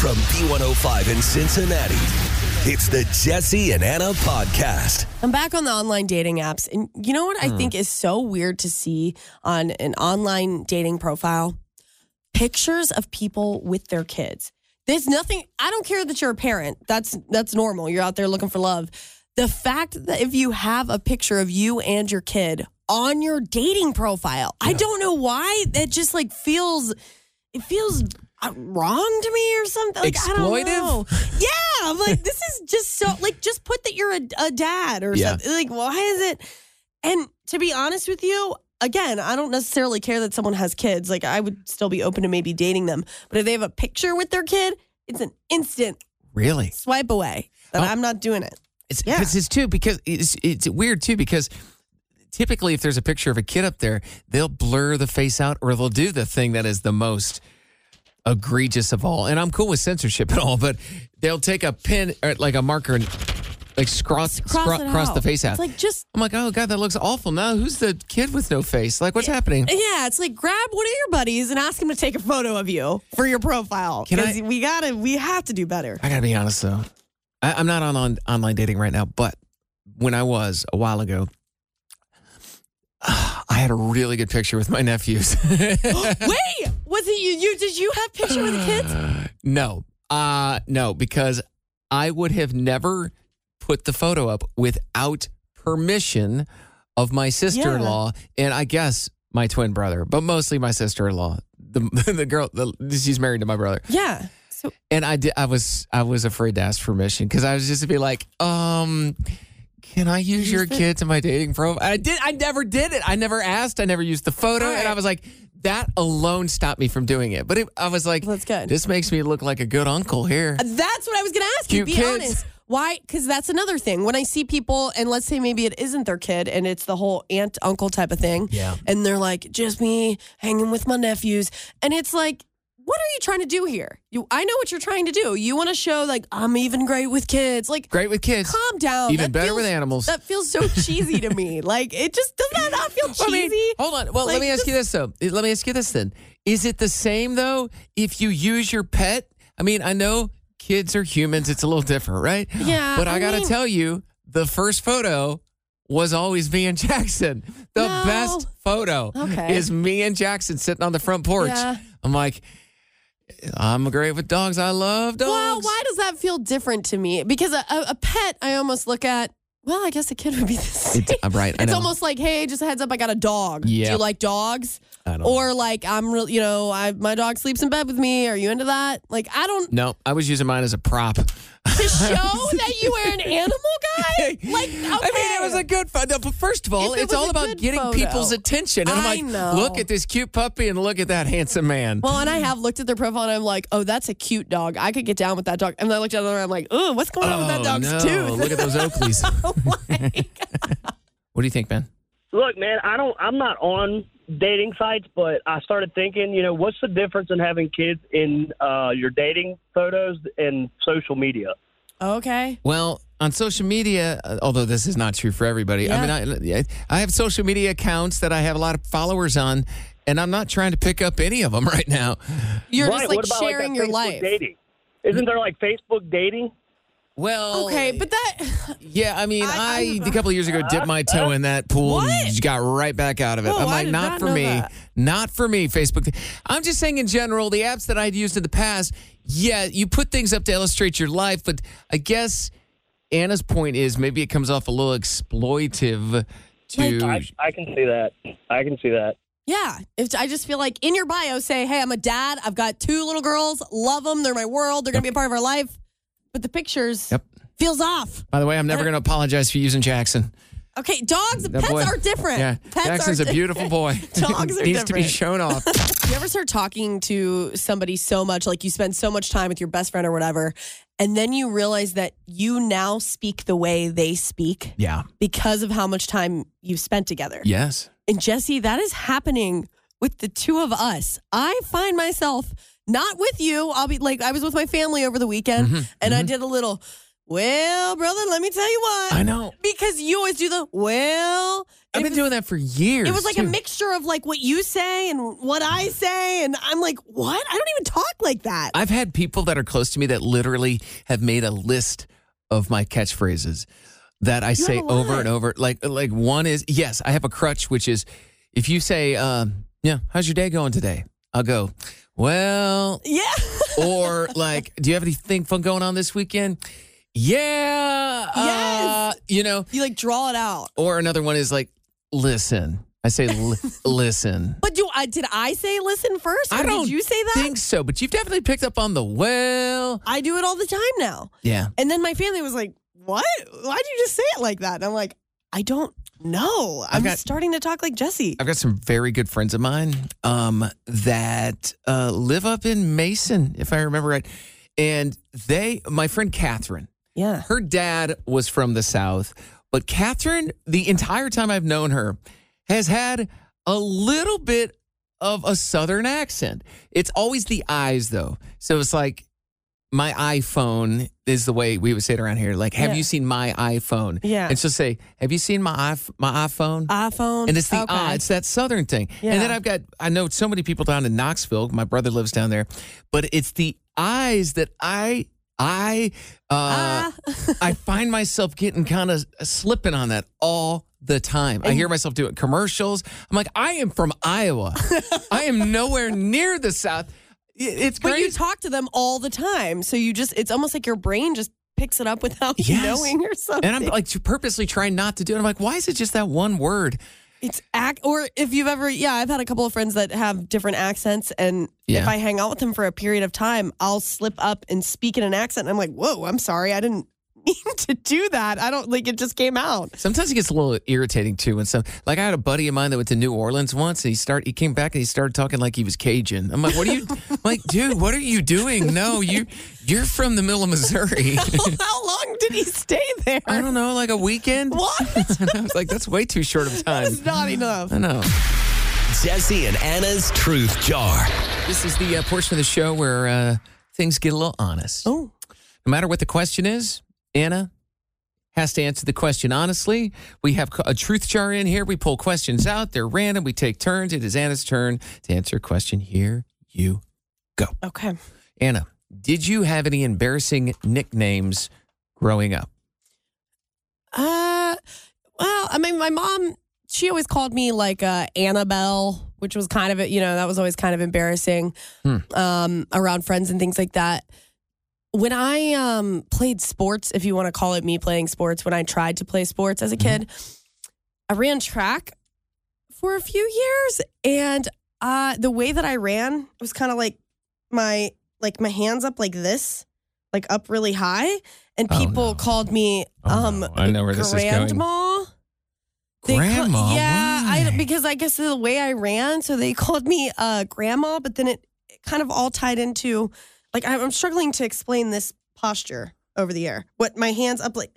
From B105 in Cincinnati, it's the Jesse and Anna podcast. I'm back on the online dating apps. And you know what I hmm. think is so weird to see on an online dating profile? Pictures of people with their kids. There's nothing I don't care that you're a parent. That's that's normal. You're out there looking for love. The fact that if you have a picture of you and your kid on your dating profile, I don't know why that just like feels it feels uh, wrong to me or something. Like, I don't Exploitive? know. Yeah, I'm like this is just so like just put that you're a, a dad or Yeah. something. Like why is it? And to be honest with you, again, I don't necessarily care that someone has kids. Like I would still be open to maybe dating them. But if they have a picture with their kid, it's an instant Really? swipe away. That Oh. I'm not doing it. It's Yeah. it's too because it's it's weird too because typically if there's a picture of a kid up there, they'll blur the face out or they'll do the thing that is the most egregious of all. And I'm cool with censorship and all, but they'll take a pen or uh, like a marker and like cross Cross, cross, the face out. It's like just I'm like, oh god, that looks awful. Now who's the kid with no face? Like, what's happening? yeah, it's like grab one of your buddies and ask him to take a photo of you for your profile. Because we gotta we have to do better. I gotta be honest though, I, I'm not on, on online dating right now, but when I was a while ago, had a really good picture with my nephews. Wait, was it you? You did you have picture with the kids? no, uh, no, because I would have never put the photo up without permission of my sister-in-law and I guess my twin brother, but mostly my sister-in-law. The the girl, the, she's married to my brother. Yeah. So And I did. I was. I was afraid to ask permission because I was just to be like, um, can I use your the- kid to my dating profile? I did. I never did it. I never asked. I never used the photo, All and I was like, that alone stopped me from doing it. But it, I was like, That's good. This makes me look like a good uncle here. Uh, that's what I was going to ask you. Cute Be kids. honest. Why? Because that's another thing. When I see people, and let's say maybe it isn't their kid, and it's the whole aunt uncle type of thing. Yeah. And they're like, just me hanging with my nephews, and it's like. What are you trying to do here? You, I know what you're trying to do. You want to show like I'm even great with kids. Like, Great with kids. calm down. Even That better feels- with animals. That feels so cheesy to me. Like, it just does that not feel cheesy? I mean, hold on. Well, let me ask you this though. Let me ask you this then. Is it the same though if you use your pet? I mean, I know kids are humans. It's a little different, right? Yeah, But I, I got to mean- tell you, the first photo was always me and Jackson. The No. best photo Okay. is me and Jackson sitting on the front porch. Yeah. I'm like, I'm great with dogs. I love dogs. Well, why does that feel different to me? Because a, a, pet, I almost look at. Well, I guess a kid would be the same. It's- I'm uh, right, I It's know. almost like, hey, just a heads up, I got a dog. Do Yeah. you like dogs? I don't Or like, I'm real. You know, I my dog sleeps in bed with me. Are you into that? Like, I don't. No, I was using mine as a prop. To show that you were an animal guy. Like, okay. I mean, it was a good photo. But first of all, If it it's was all about getting photo. people's attention. And I'm like, know. look at this cute puppy and look at that handsome man. Well, and I have looked at their profile and I'm like, oh, that's a cute dog. I could get down with that dog. And then I looked at it and I'm like, oh, what's going on with that Oh, dog's no. tooth? Look at those Oakleys. Oh what do you think, Ben? Look, man, I don't. I'm not on dating sites, but I started thinking, you know, what's the difference in having kids in uh, your dating photos and social media? okay. Well, on social media, uh, although this is not true for everybody, I mean, I, I have social media accounts that I have a lot of followers on, and I'm not trying to pick up any of them right now. You're right? just like what about sharing like your Facebook life. Dating. Isn't there like Facebook dating? Well, Okay, but that Yeah, I mean, I, I- a couple of years ago dipped my toe in that pool and got right back out of it. Whoa, I'm I like, did not, not for know me, that. not for me. Facebook. I'm just saying in general, the apps that I'd used in the past. Yeah, you put things up to illustrate your life, but I guess Anna's point is maybe it comes off a little exploitive. To I, I can see that. I can see that. Yeah, if I just feel like in your bio say, "Hey, I'm a dad. I've got two little girls. Love them. They're my world. They're gonna be a part of our life." But the pictures Yep. feels off. by the way, I'm never going to apologize for using Jackson. Okay, dogs, That pets boy- are different. Yeah, Pets Jackson's a beautiful boy. Dogs are different. He Needs to be shown off. You ever start talking to somebody so much, like you spend so much time with your best friend or whatever, and then you realize that you now speak the way they speak Yeah. because of how much time you've spent together? Yes. And Jesse, that is happening with the two of us. I find myself not with you. I'll be like, I was with my family over the weekend Mm-hmm, and I did a little, well, brother, let me tell you what. I know. Because you always do the, well. I've been was- doing that for years. It was like a mixture of like what you say and what I say. And I'm like, what? I don't even talk like that. I've had people that are close to me that literally have made a list of my catchphrases that I say over and over. Like like one is yes, I have a crutch, which is if you say, um, yeah, how's your day going today? I'll go, well, yeah. or like, do you have anything fun going on this weekend? Yeah. uh, Yes. you know, you like draw it out. or another one is like, listen. I say, li- listen. But do I did I say listen first? Or I don't did you say that? think so, but you've definitely picked up on the well. I do it all the time now. Yeah. And then my family was like, What? Why'd you just say it like that? And I'm like, I don't know. I'm got- starting to talk like Jesse. I've got some very good friends of mine um, that uh, live up in Mason, if I remember right. And they, my friend Catherine, Yeah. her dad was from the South, but Catherine, the entire time I've known her, has had a little bit of a Southern accent. It's always the eyes, though. So it's like, my iPhone is the way we would say it around here. Like, have Yeah. you seen my iPhone? Yeah. And she'll say, have you seen my my iPhone? iPhone. And it's the Okay. ah, it's that southern thing. Yeah. And then I've got I know so many people down in Knoxville. My brother lives down there, but it's the eyes that I I uh, Ah. I find myself getting kind of slipping on that all the time. I hear myself doing commercials. I'm like, I am from Iowa. I am nowhere near the South. It's But you talk to them all the time. So you just, it's almost like your brain just picks it up without you Yes. knowing or something. and I'm like purposely trying not to do it. I'm like, why is it just that one word? It's act, or if you've ever, yeah, I've had a couple of friends that have different accents, and Yeah. if I hang out with them for a period of time, I'll slip up and speak in an accent, and I'm like, whoa, I'm sorry, I didn't mean to do that. I don't like it just came out. Sometimes it gets a little irritating too. And so, like I had a buddy of mine that went to New Orleans once, and he start he came back and he started talking like he was Cajun. I'm like, what are you, like, dude? What are you doing? No, you you're from the middle of Missouri. How long did he stay there? I don't know, like a weekend. What? I was like, that's way too short of time. That's not enough. I know. Jesse and Anna's Truth Jar. This is the uh, portion of the show where uh, things get a little honest. Oh, No matter what the question is, Anna has to answer the question honestly. We have a truth jar in here. We pull questions out. They're random. We take turns. It is Anna's turn to answer a question. Here you go. okay. Anna, did you have any embarrassing nicknames growing up? Uh, well, I mean, my mom, she always called me like uh, Annabelle, which was kind of, you know, that was always kind of embarrassing Hmm. um, around friends and things like that. When I um, played sports, if you want to call it me playing sports, when I tried to play sports as a kid, I ran track for a few years, and uh, the way that I ran was kind of like my like my hands up like this, like up really high, and Oh, people no. called me Oh, um no. I know where this is going. grandma. They Grandma? yeah, I because I guess the way I ran, so they called me uh grandma, but then it, it kind of all tied into like I'm I'm struggling to explain this posture over the air. What my hands up like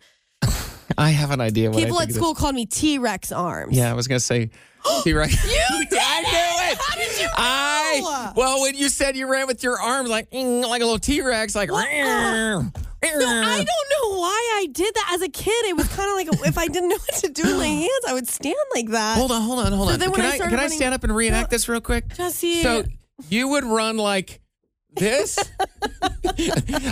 I have an idea. What people at school called me T Rex arms. Yeah, I was gonna say. You're right. You did I knew it. How did you know? I well, when you said you ran with your arms like like a little T Rex, like. No, uh, I don't know why I did that as a kid. It was kind of like if I didn't know what to do with my hands, I would stand like that. Hold on, hold on, hold So on. when Can I I, can I stand up and reenact this real quick? Jesse. So you would run like this.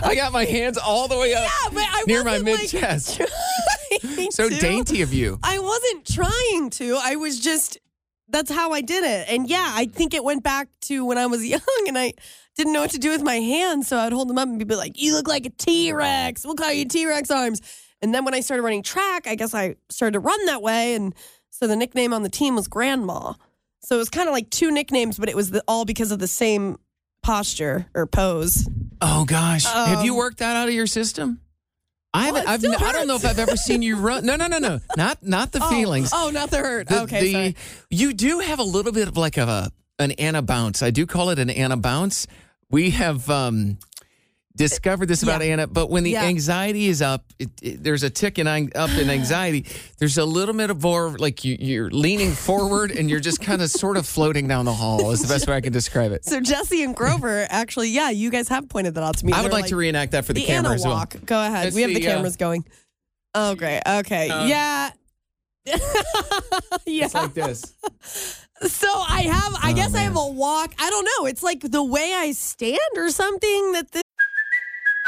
I got my hands all the way up yeah, near my mid chest. trying so to. dainty of you. I wasn't trying to. I was just that's how I did it. And yeah, I think it went back to when I was young and I didn't know what to do with my hands. So I'd hold them up and be like, You look like a T Rex. We'll call you T Rex arms. And then when I started running track, I guess I started to run that way. And so the nickname on the team was Grandma. So it was kind of like two nicknames, but it was the, all because of the same posture or pose. Oh gosh, have you Um, worked that out of your system? I haven't. it I've, still I don't know if. I've ever seen you run. No, no, no, no. Not not the Oh, feelings. Oh, not the hurt. The- okay, the- sorry. You do have a little bit of like a an Anna bounce. I do call it an Anna bounce. We have um, discovered this about Anna, but when the Yeah. anxiety is up, it, it- there's a tick in up in anxiety. There's a little bit of more like you, you're leaning forward and you're just kind of sort of floating down the hall. Is the best way I can describe it. So Jesse and Grover, actually, yeah, you guys have pointed that out to me. I would were like, to reenact that for the, the camera Anna as well. walk. Go ahead. Let's we have the uh, cameras going. Oh, great. Okay. Um, yeah. yeah. It's like this. so I have, I Oh, guess I have a walk. I don't know. It's like the way I stand or something that this.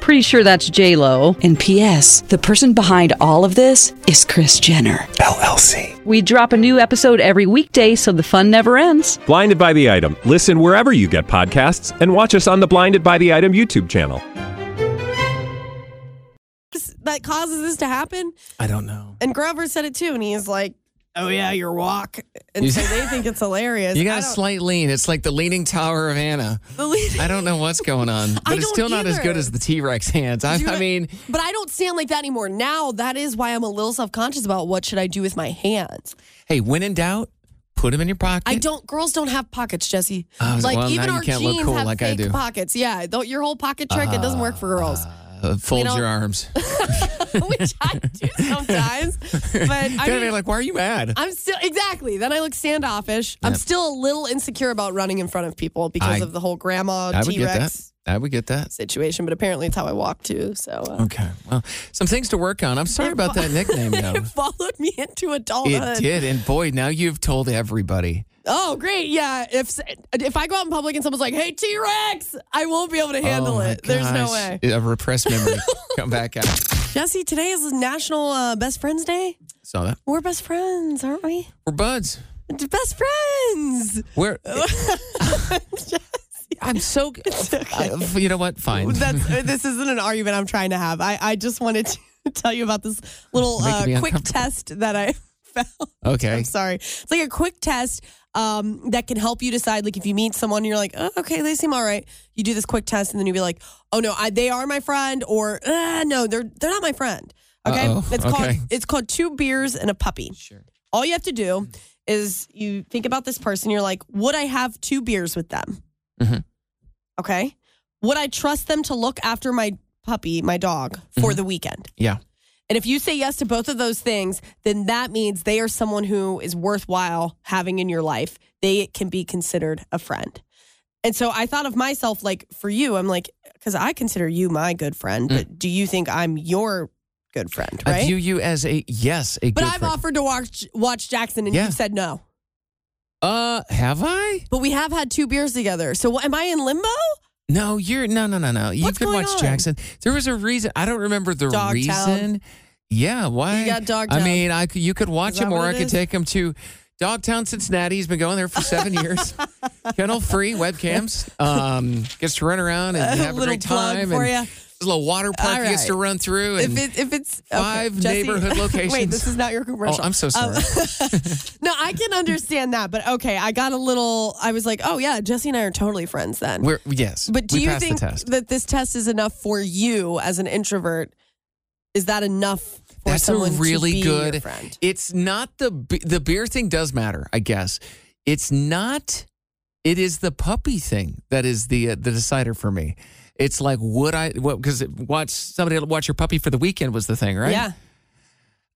Pretty sure that's J Lo. And P.S. The person behind all of this is Kris Jenner. LLC. We drop a new episode every weekday, so the fun never ends. Blinded by the item. Listen wherever you get podcasts, and watch us on the Blinded by the Item YouTube channel. that causes this to happen. I don't know. And Grover said it too, and he's like, "Oh yeah, your walk," and You- so they think it's hilarious. You got a don't- slight lean. It's like the leaning tower of Anna. the lead- I don't know what's going on, but it's don't still not as good as the T Rex hands. I, I mean, but I don't stand like that anymore. Now that is why I'm a little self conscious about what should I do with my hands. hey, when in doubt, put them in your pocket. I don't. Girls don't have pockets, Jesse. Oh, like well, even now you our can't look jeans cool have like I fake do. pockets. Yeah, your whole pocket trick it doesn't work for ah. girls, Uh, fold your arms. which I do sometimes. But I be mean, like, why are you mad? I'm still exactly. Then I look standoffish. I'm still a little insecure about running in front of people because I- of the whole grandma T. Rex I would get that. situation. But apparently, it's how I walk too. So uh, Okay. Well, some things to work on. I'm sorry about that nickname, though. it followed me into adulthood. It did, and boy, now you've told everybody. Oh, great. Yeah. If if I go out in public and someone's like, hey, T Rex, I won't be able to handle Oh, it. There's no way. A repressed memory come back out. Jesse, today is National uh, Best Friends Day. Saw that. We're best friends, aren't we? We're buds. Best friends. We're. I'm so. I- you know what? Fine. That's this isn't an argument I'm trying to have. I, I just wanted to tell you about this little uh, quick test that I found. Okay. I'm sorry. It's like a quick test um, that can help you decide. Like if you meet someone, you're like, oh, okay, they seem all right. You do this quick test, and then you be like, oh no, I, they are my friend, or uh, no, they're they're not my friend. Okay, Uh-oh. it's called Okay. it's called two beers and a puppy. Sure. All you have to do is you think about this person. You're like, would I have two beers with them? Mhm. Okay. Would I trust them to look after my puppy, my dog, for the weekend? Yeah. And if you say yes to both of those things, then that means they are someone who is worthwhile having in your life. They can be considered a friend. And so I thought of myself like for you, I'm like, because I consider you my good friend, but do you think I'm your good friend, I right? view you as a yes, a but I've friend. offered to watch watch Jackson and Yeah. you've said no. Uh, have I? But we have had two beers together. So am I in limbo? No, you're no, no, no, no. You What's could going watch on? Jackson. There was a reason. I don't remember the Dogtown. reason. Yeah, why? You got Dogtown. I mean, I could, you could watch him, or I could is? take him to Dogtown, Cincinnati. He's been going there for seven years. Kennel free, webcams. Um, gets to run around and have a little great time. for and. There's a little water park All he gets to run through. If And it if it's okay, Five Jesse- neighborhood locations. Wait, this is not your commercial. Oh, I'm so Um, sorry. no, I can understand that, but okay, I got a little. I was like, oh yeah, Jesse and I are totally friends then. We're yes, but do you think that this test is enough for you as an introvert? Is that enough for That's a someone really to be your good. friend? It's not the the beer thing does matter, I guess. It's not. It is the puppy thing that is the uh, the decider for me. It's like would I what because watch somebody watch your puppy for the weekend was the thing, right? Yeah.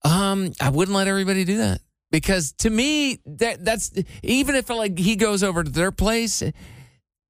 Um, I wouldn't let everybody do that because to me that that's even if like he goes over to their place,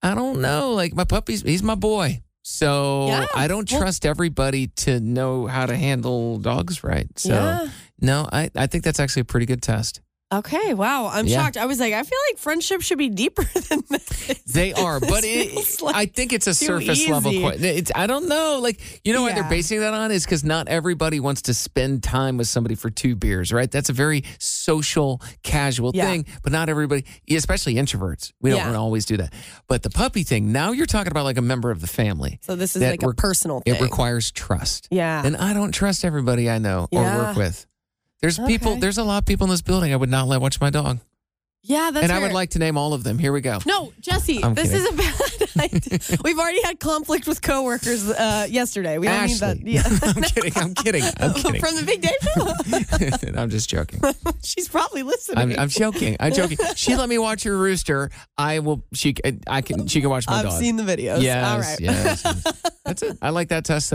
I don't know. Like my puppy's he's my boy, So Yeah. I don't Well- trust everybody to know how to handle dogs right. So Yeah. no, I, I think that's actually a pretty good test. Okay, wow. I'm Yeah. shocked. I was like, I feel like friendship should be deeper than this. They are, but it, like I think it's a surface level. easy. que- It's I don't know, like you know why they're basing that on is because not everybody wants to spend time with somebody for two beers, right? That's a very social, casual Yeah. thing, but not everybody, especially introverts. We don't Yeah. always do that. But the puppy thing, now you're talking about like a member of the family. So this is like a re- personal thing. It requires trust. yeah. And I don't trust everybody I know or work with. There's people, there's a lot of people in this building I would not let watch my dog. yeah, that's and I would like to name all of them. Here we go. No, Jesse, I'm this kidding. is a. We've already had conflict with coworkers uh, yesterday. We don't Ashley. need that. Yeah. I'm kidding. I'm kidding. I'm kidding. From the Big Dave Show. I'm just joking. She's probably listening. I'm, I'm joking. I'm joking. She let me watch her rooster. I will. She. I can. She can watch my dog. I've seen the videos. Yes. All right. Yes. That's it. I like that test.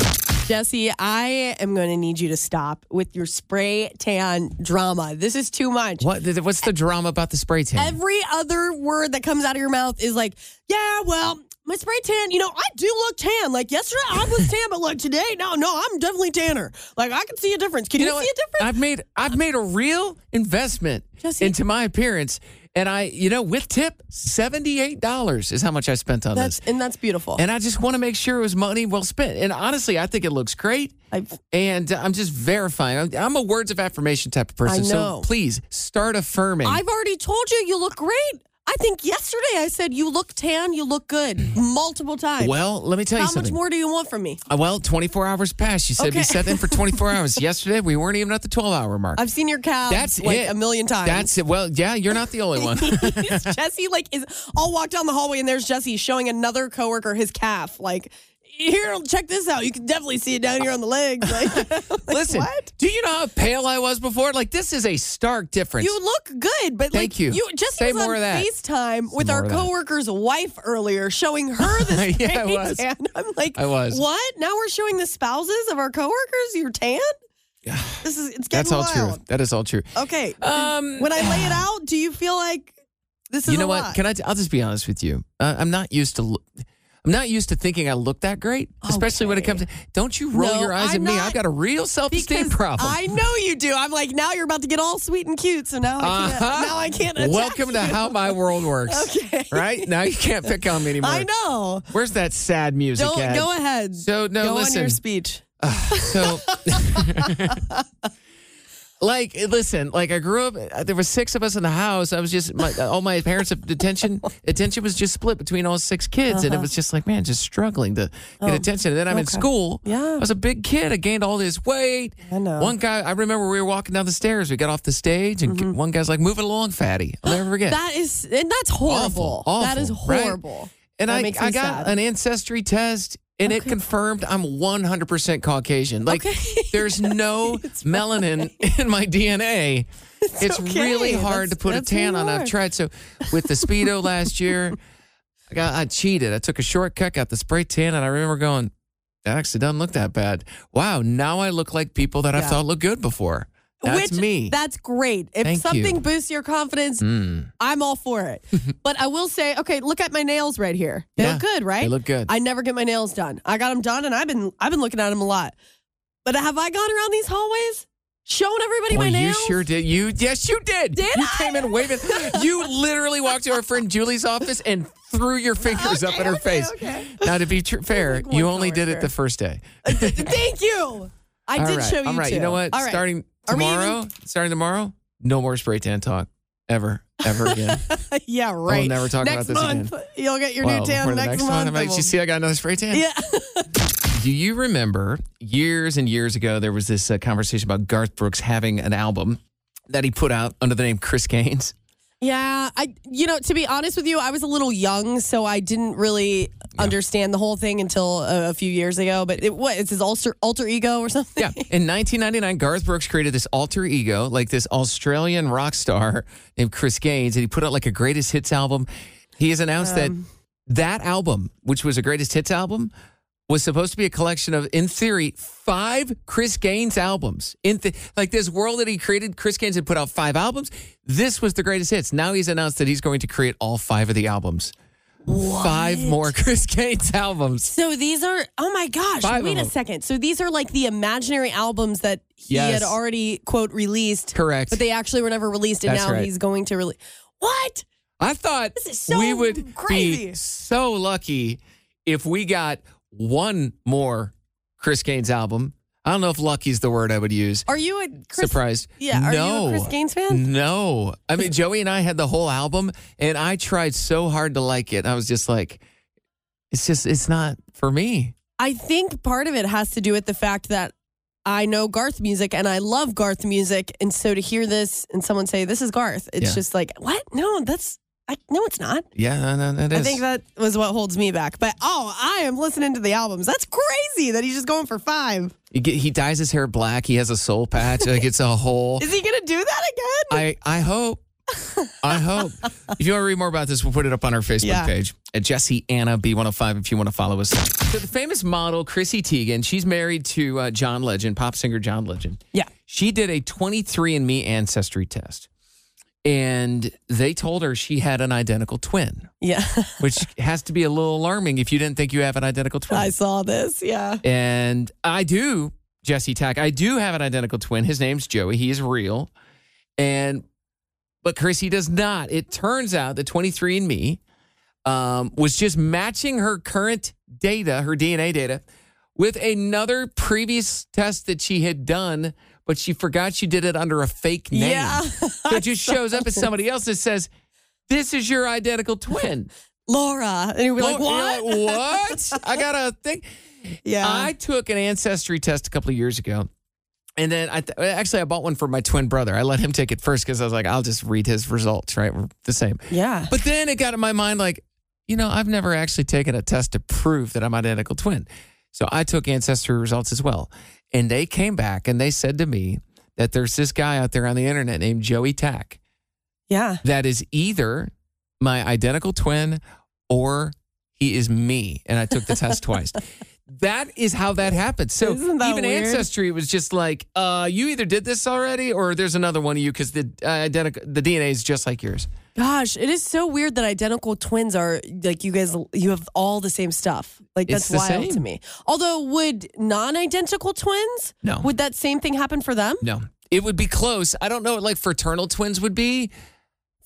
Jesse, I am going to need you to stop with your spray tan drama. This is too much. What? What's the drama about the spray tan? Every other word that comes out of your mouth is like, yeah, well, my spray tan, you know, I do look tan. Like yesterday I was tan, but like today, no, no, I'm definitely tanner. Like I can see a difference. Can you, know see what? a difference? I've made. I've made a real investment Jesse. into my appearance, and I, you know, with tip, seventy eight dollars is how much I spent on that's this. and that's beautiful. And I just want to make sure it was money well spent. And honestly, I think it looks great. I, And I'm just verifying. I'm, I'm a words of affirmation type of person. So please start affirming. I've already told you you look great. I think yesterday I said you look tan, you look good multiple times. well, let me tell you How much more do you want from me? Uh, Well, 24 hours passed. You said Okay. set in for 24 hours. Yesterday, we weren't even at the 12 hour mark. I've seen your calves That's like it. a million times. That's it. Well, yeah, you're not the only one. Jesse like is I'll walk down the hallway and there's Jesse showing another coworker his calf. Like, here, check this out. You can definitely see it down here on the legs. Like, like, Listen, what? do you know how pale I was before? Like, this is a stark difference. You look good, but Thank like you. you Jesse Say was more on of that. FaceTime with more our coworker's wife earlier, showing her the Yeah, I was. Tan. I'm like, I was. What? Now we're showing the spouses of our coworkers your tan? Yeah. This is it's getting That's all wild. true. That is all true. Okay. Um, when I lay it out, do you feel like this is you know what? lot? Can I? I'll just be honest with you. Uh, I'm not used to. I'm not used to thinking I look that great, especially when it comes to. Don't you roll No, your eyes I'm at me? I've got a real self-esteem problem. I know you do. I'm like, now you're about to get all sweet and cute, so now I can't. Uh-huh. Now I can't. Welcome to how my world works. Okay. Right now you can't pick on me anymore. I know. Where's that sad music Don't go ahead. So no, go listen. on your speech. So, like, listen, like I grew up. uh, There were six of us in the house. I was just my, all my parents' attention attention was just split between all six kids, and it was just like, man, just struggling to get attention. And then I'm in Uh-huh. Oh, okay. school. Yeah. I was a big kid. I gained all this weight. I know. One guy, I remember we were walking down the stairs. We got off the stage, and one guy's like, "Move it along, fatty." I'll never forget. Mm-hmm. That is, and that's horrible. Awful, that is awful, right? horrible. And That I, I got sad. an ancestry test, and it confirmed I'm 100% Caucasian. Like, Okay. there's no melanin in my DNA. It's, okay. really hard That's- to put a tan on. I've tried. So, with the Speedo last year, I got I cheated. I took a shortcut, got the spray tan, and I remember going, that actually doesn't look that bad. Wow, now I look like people that I thought looked good before. That's Which, me. That's great. If Thank you. something boosts your confidence, Mm. I'm all for it. but I will say, okay, look at my nails right here. They Yeah, look good, right? they look good. I never get my nails done. I got them done, and I've been I've been looking at them a lot. But have I gone around these hallways showing everybody my nails. you sure did. You yes, you did. Did you I? came in waving. you literally walked to our friend Julie's office and threw your fingers up Okay, in her okay, face. okay. Now, to be tr- fair, like you only did it the first day. Thank you. I All did right, show you All right, too. you know what? All right. Starting Are we tomorrow, starting tomorrow, no more spray tan talk ever, ever again. yeah, right. We'll never talk next about this month, again. You'll get your well, new tan next, next month. one, I'm like, you see, I got another spray tan. yeah. Do you remember years and years ago there was this uh, conversation about Garth Brooks having an album that he put out under the name Chris Gaines? Yeah, I you know to be honest with you, I was a little young, so I didn't really understand the whole thing until a, a few years ago. But it, what it's his alter alter ego or something? Yeah. In 1999, Garth Brooks created this alter ego, like this Australian rock star named Chris Gaines, and he put out like a greatest hits album. He has announced that um. that album, which was a greatest hits album, was supposed to be a collection of, in theory, five Chris Gaines albums. In th- like this world that he created, Chris Gaines had put out five albums. This was the greatest hits. Now he's announced that he's going to create all five of the albums Five more Chris Gaines albums. So these are oh my gosh! Five wait a second. So these are like the imaginary albums that he Yes. had already quote released, Correct. but they actually were never released, and That's now right. he's going to release. What? I thought This is so we would crazy. be so lucky if we got one more Chris Gaines album. I don't know if lucky's the word I would use. Are you a Chris? Surprised. Yeah. Are no. you a Chris Gaines fan? No. I mean, Joey and I had the whole album, and I tried so hard to like it. I was just like, it's just, it's not for me. I think part of it has to do with the fact that I know Garth music and I love Garth music, and so to hear this and someone say this is Garth, it's Yeah. just like what? No, that's I, no, it's not. Yeah, no, no, it is. I think that was what holds me back. But oh, I am listening to the albums. That's crazy that he's just going for five. He, get- he dyes his hair black. He has a soul patch. Like it's a whole. Is he gonna do that again? I I hope. I hope. If you want to read more about this, we'll put it up on our Facebook Yeah. page at Jesse Anna B105 if you want to follow us. So the famous model Chrissy Teigen, she's married to uh, John Legend, pop singer John Legend. Yeah. She did a 23andMe ancestry test, and they told her she had an identical twin, Yeah, which has to be a little alarming if you didn't think you have an identical twin. I saw this. Yeah. And I do, Jesse Tack, I do have an identical twin. His name's Joey. He is real. And but Chrissy does not. It turns out that 23andMe um, was just matching her current data, her DNA data, with another previous test that she had done, but she forgot she did it under a fake name. Yeah. So it just shows up as somebody else that says, This is your identical twin. Laura, and he'd be like, "What?" like, what? I got to think. Yeah. I took an ancestry test a couple of years ago. And then I th- actually I bought one for my twin brother. I let him take it first because I was like, I'll just read his results, right? We're the same. yeah. But then it got in my mind like, you know, I've never actually taken a test to prove that I'm identical twin. So I took ancestry results as well. And they came back and they said to me that there's this guy out there on the internet named Joey Tack Yeah. that is either my identical twin or he is me. And I took the test twice. That is how that happened. So even weird? ancestry was just like, uh, you either did this already or there's another one of you because the uh, identical the DNA is just like yours. Gosh, it is so weird that identical twins are like you guys. You have all the same stuff. Like It's that's the wild same. to me. Although, would non-identical twins? No. Would that same thing happen for them? No, it would be close. I don't know what like fraternal twins would be.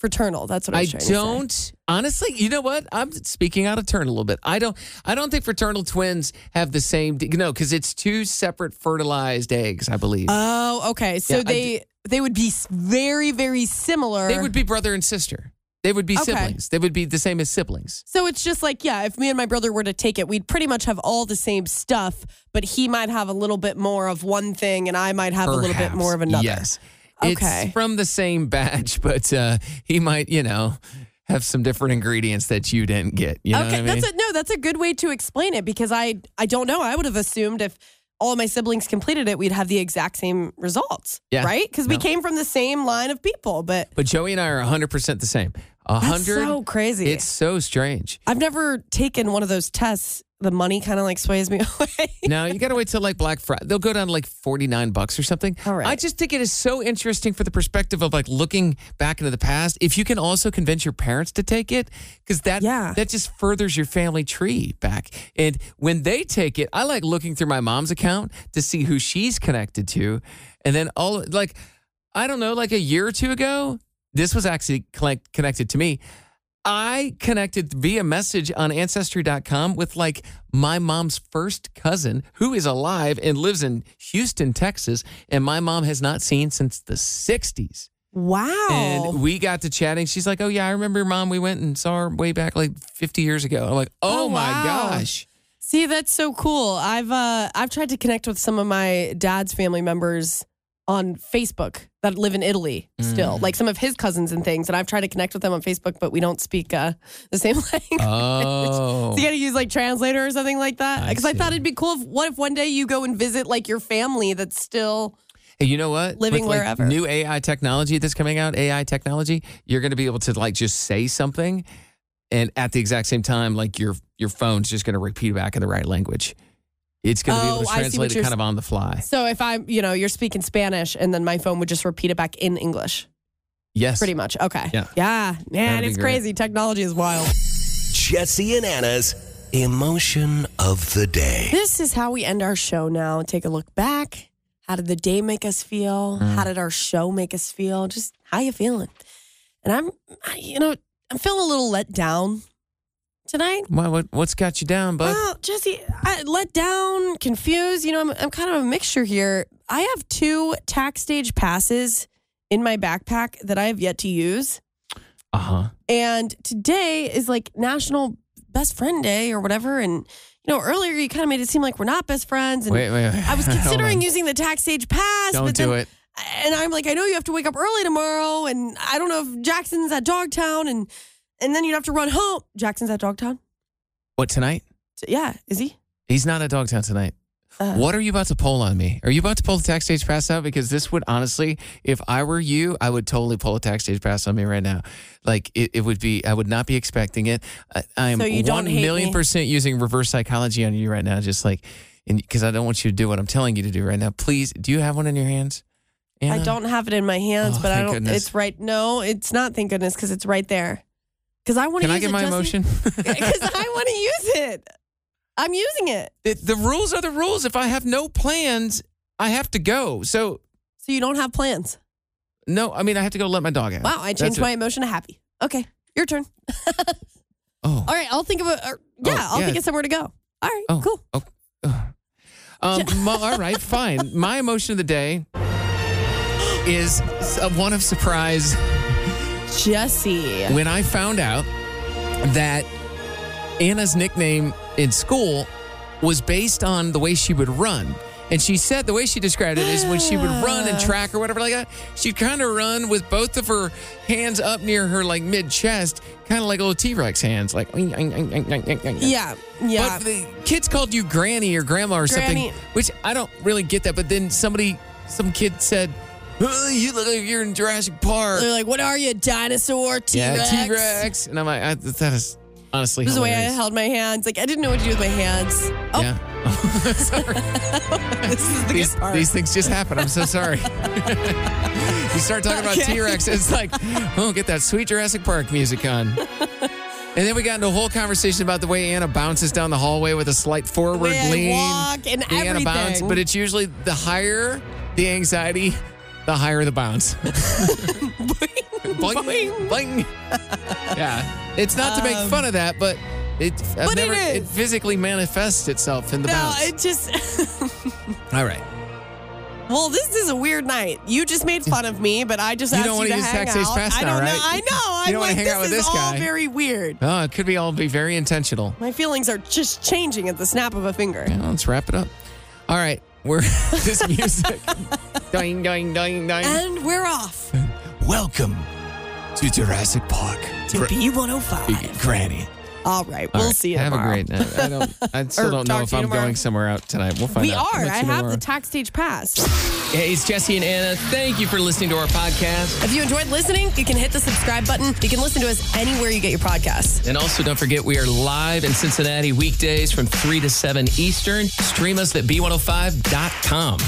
Fraternal. That's what I I was trying to say. don't honestly. You know what? I'm speaking out of turn a little bit. I don't. I don't think fraternal twins have the same. You know, because it's two separate fertilized eggs. I believe Oh, okay. So Yeah, they they would be very very similar. they would be brother and sister. They would be Okay. siblings. They would be the same as siblings. So it's just like, yeah, if me and my brother were to take it, we'd pretty much have all the same stuff, but he might have a little bit more of one thing and I might have a little bit more of another. Yes. Okay. It's from the same batch, but uh, he might, you know, have some different ingredients that you didn't get. You know okay, what I mean? that's a no, that's a good way to explain it because I I don't know. I would have assumed if all of my siblings completed it, we'd have the exact same results. Yeah. Right? Because we came from the same line of people, but but Joey and I are 100% the same. A that's hundred. so crazy. It's so strange. I've never taken one of those tests. The money kind of like sways me away. No, you got to wait till like Black Friday. They'll go down to like 49 bucks or something. All right. I just think it is so interesting for the perspective of like looking back into the past. If you can also convince your parents to take it, because that, Yeah. that just furthers your family tree back. And when they take it, I like looking through my mom's account to see who she's connected to. And then all like, I don't know, like a year or two ago, this was actually connected to me. I connected via message on ancestry.com with like my mom's first cousin who is alive and lives in Houston, Texas, and my mom has not seen since the 60s. wow. And we got to chatting. She's like, Oh, yeah, I remember your mom. We went and saw her way back like 50 years ago. I'm like, Oh, Oh, my wow. gosh. See, that's so cool. I've uh I've tried to connect with some of my dad's family members on Facebook that live in Italy Mm. still, like some of his cousins and things. And I've tried to connect with them on Facebook, but we don't speak uh, the same language. Oh. So you got to use like translator or something like that. Because I, thought it'd be cool if what if one day you go and visit like your family that's still Hey, you know what? Living With, like, wherever. New AI technology that's coming out, AI technology, you're going to be able to like just say something, and at the exact same time, like your your phone's just going to repeat back in the right language. It's going to be Oh, able to I see what translate it you're kind of on the fly. so if I'm you know you're speaking Spanish and then my phone would just repeat it back in English, Yes. pretty much. Okay. Yeah. Yeah, man, That'd it's crazy. Technology is wild. Jesse and Anna's emotion of the day. This is how we end our show now. Take a look back. How did the day make us feel? Mm. How did our show make us feel? Just how you feeling? And I'm, you know, I'm feeling a little let down tonight. Why, what, what's got you down, bud? Well, Jesse, I, let down, confused. You know, I'm, I'm kind of a mixture here. I have two tax stage passes in my backpack that I have yet to use. Uh huh. And today is like National Best Friend Day or whatever. And, you know, earlier you kind of made it seem like we're not best friends. And Wait, wait, wait. I was considering using the tax stage pass. Don't but do then, it. And I'm like, I know you have to wake up early tomorrow. And I don't know if Jackson's at Dogtown. And, and then you'd have to run home. Jackson's at Dogtown? What, tonight? Yeah. Is he? He's not at Dogtown tonight. Uh, what are you about to pull on me? Are you about to pull the tax stage pass out? Because this would honestly, if I were you, I would totally pull a tax stage pass on me right now. Like it, it would be, I would not be expecting it. I, am So one million me? percent using reverse psychology on you right now, just like, because I don't want you to do what I'm telling you to do right now. Please, do you have one in your hands? I don't have it in my hands, Oh, but I don't. goodness. It's right. No, it's not. Thank goodness, because it's right there. Because I want to. Can I get it, my Jesse. emotion? Because I want to use it. I'm using it. It- the rules are the rules. If I have no plans, I have to go. So So you don't have plans. no, I mean I have to go let my dog out. Wow, I That's changed it. my emotion to happy. Okay, your turn. Oh. All right, I'll think of a. Or, yeah, Oh, I'll yeah. think of somewhere to go. All right, Oh. cool. Oh. Ugh. Um, all right, fine. My emotion of the day is one of surprise Jesse. when I found out that Anna's nickname in school was based on the way she would run. And she said the way she described it is when she would run and track or whatever like that, she'd kind of run with both of her hands up near her like mid chest, kind of like little T Rex hands, like. Yeah, yeah. But the kids called you granny or grandma or Granny. something, which I don't really get that. But then somebody, some kid said, oh, "You look like you're in Jurassic Park." They're like, what are you, dinosaur, T Rex? Yeah, T Rex. And I'm like, I, that is honestly This is the way I hilarious. held my hands. Like I didn't know what to do with my hands. Oh, Yeah. sorry. this is the These, good part. these things just happen. I'm so sorry. you start talking about Okay. T Rex, it's like, oh, get that sweet Jurassic Park music on. And then we got into a whole conversation about the way Anna bounces down the hallway with a slight forward way I lean. walk and the Anna bounce, but it's usually the higher the anxiety, the higher the bounce. boing, boing. Yeah, it's not to make fun of that, but it, I've Um, But it never, is. physically manifests itself in the no, bounce. it just. All right. well, this is a weird night. You just made fun of me, but I just You asked don't you wanna to use hang tax days out. I now, don't know. I know. I'm don't wanna like, hang out this with is this all guy. very weird. Oh, it could be all be very intentional. My feelings are just changing at the snap of a finger. Yeah, let's wrap it up. All right, we're this music. Doing, doing, doing, doing. And we're off Welcome to Jurassic Park. to Gra- B105. Granny. All right, we'll right, see you Have tomorrow. a great night. I don't. I still Or don't know talk if to you I'm tomorrow. going somewhere out tonight. We'll find out. We out. are. I'll I you have tomorrow. the tax stage pass. Hey, it's Jesse and Anna. Thank you for listening to our podcast. If you enjoyed listening, you can hit the subscribe button. You can listen to us anywhere you get your podcasts. And also, don't forget, we are live in Cincinnati weekdays from 3 to 7 Eastern. Stream us at b105.com.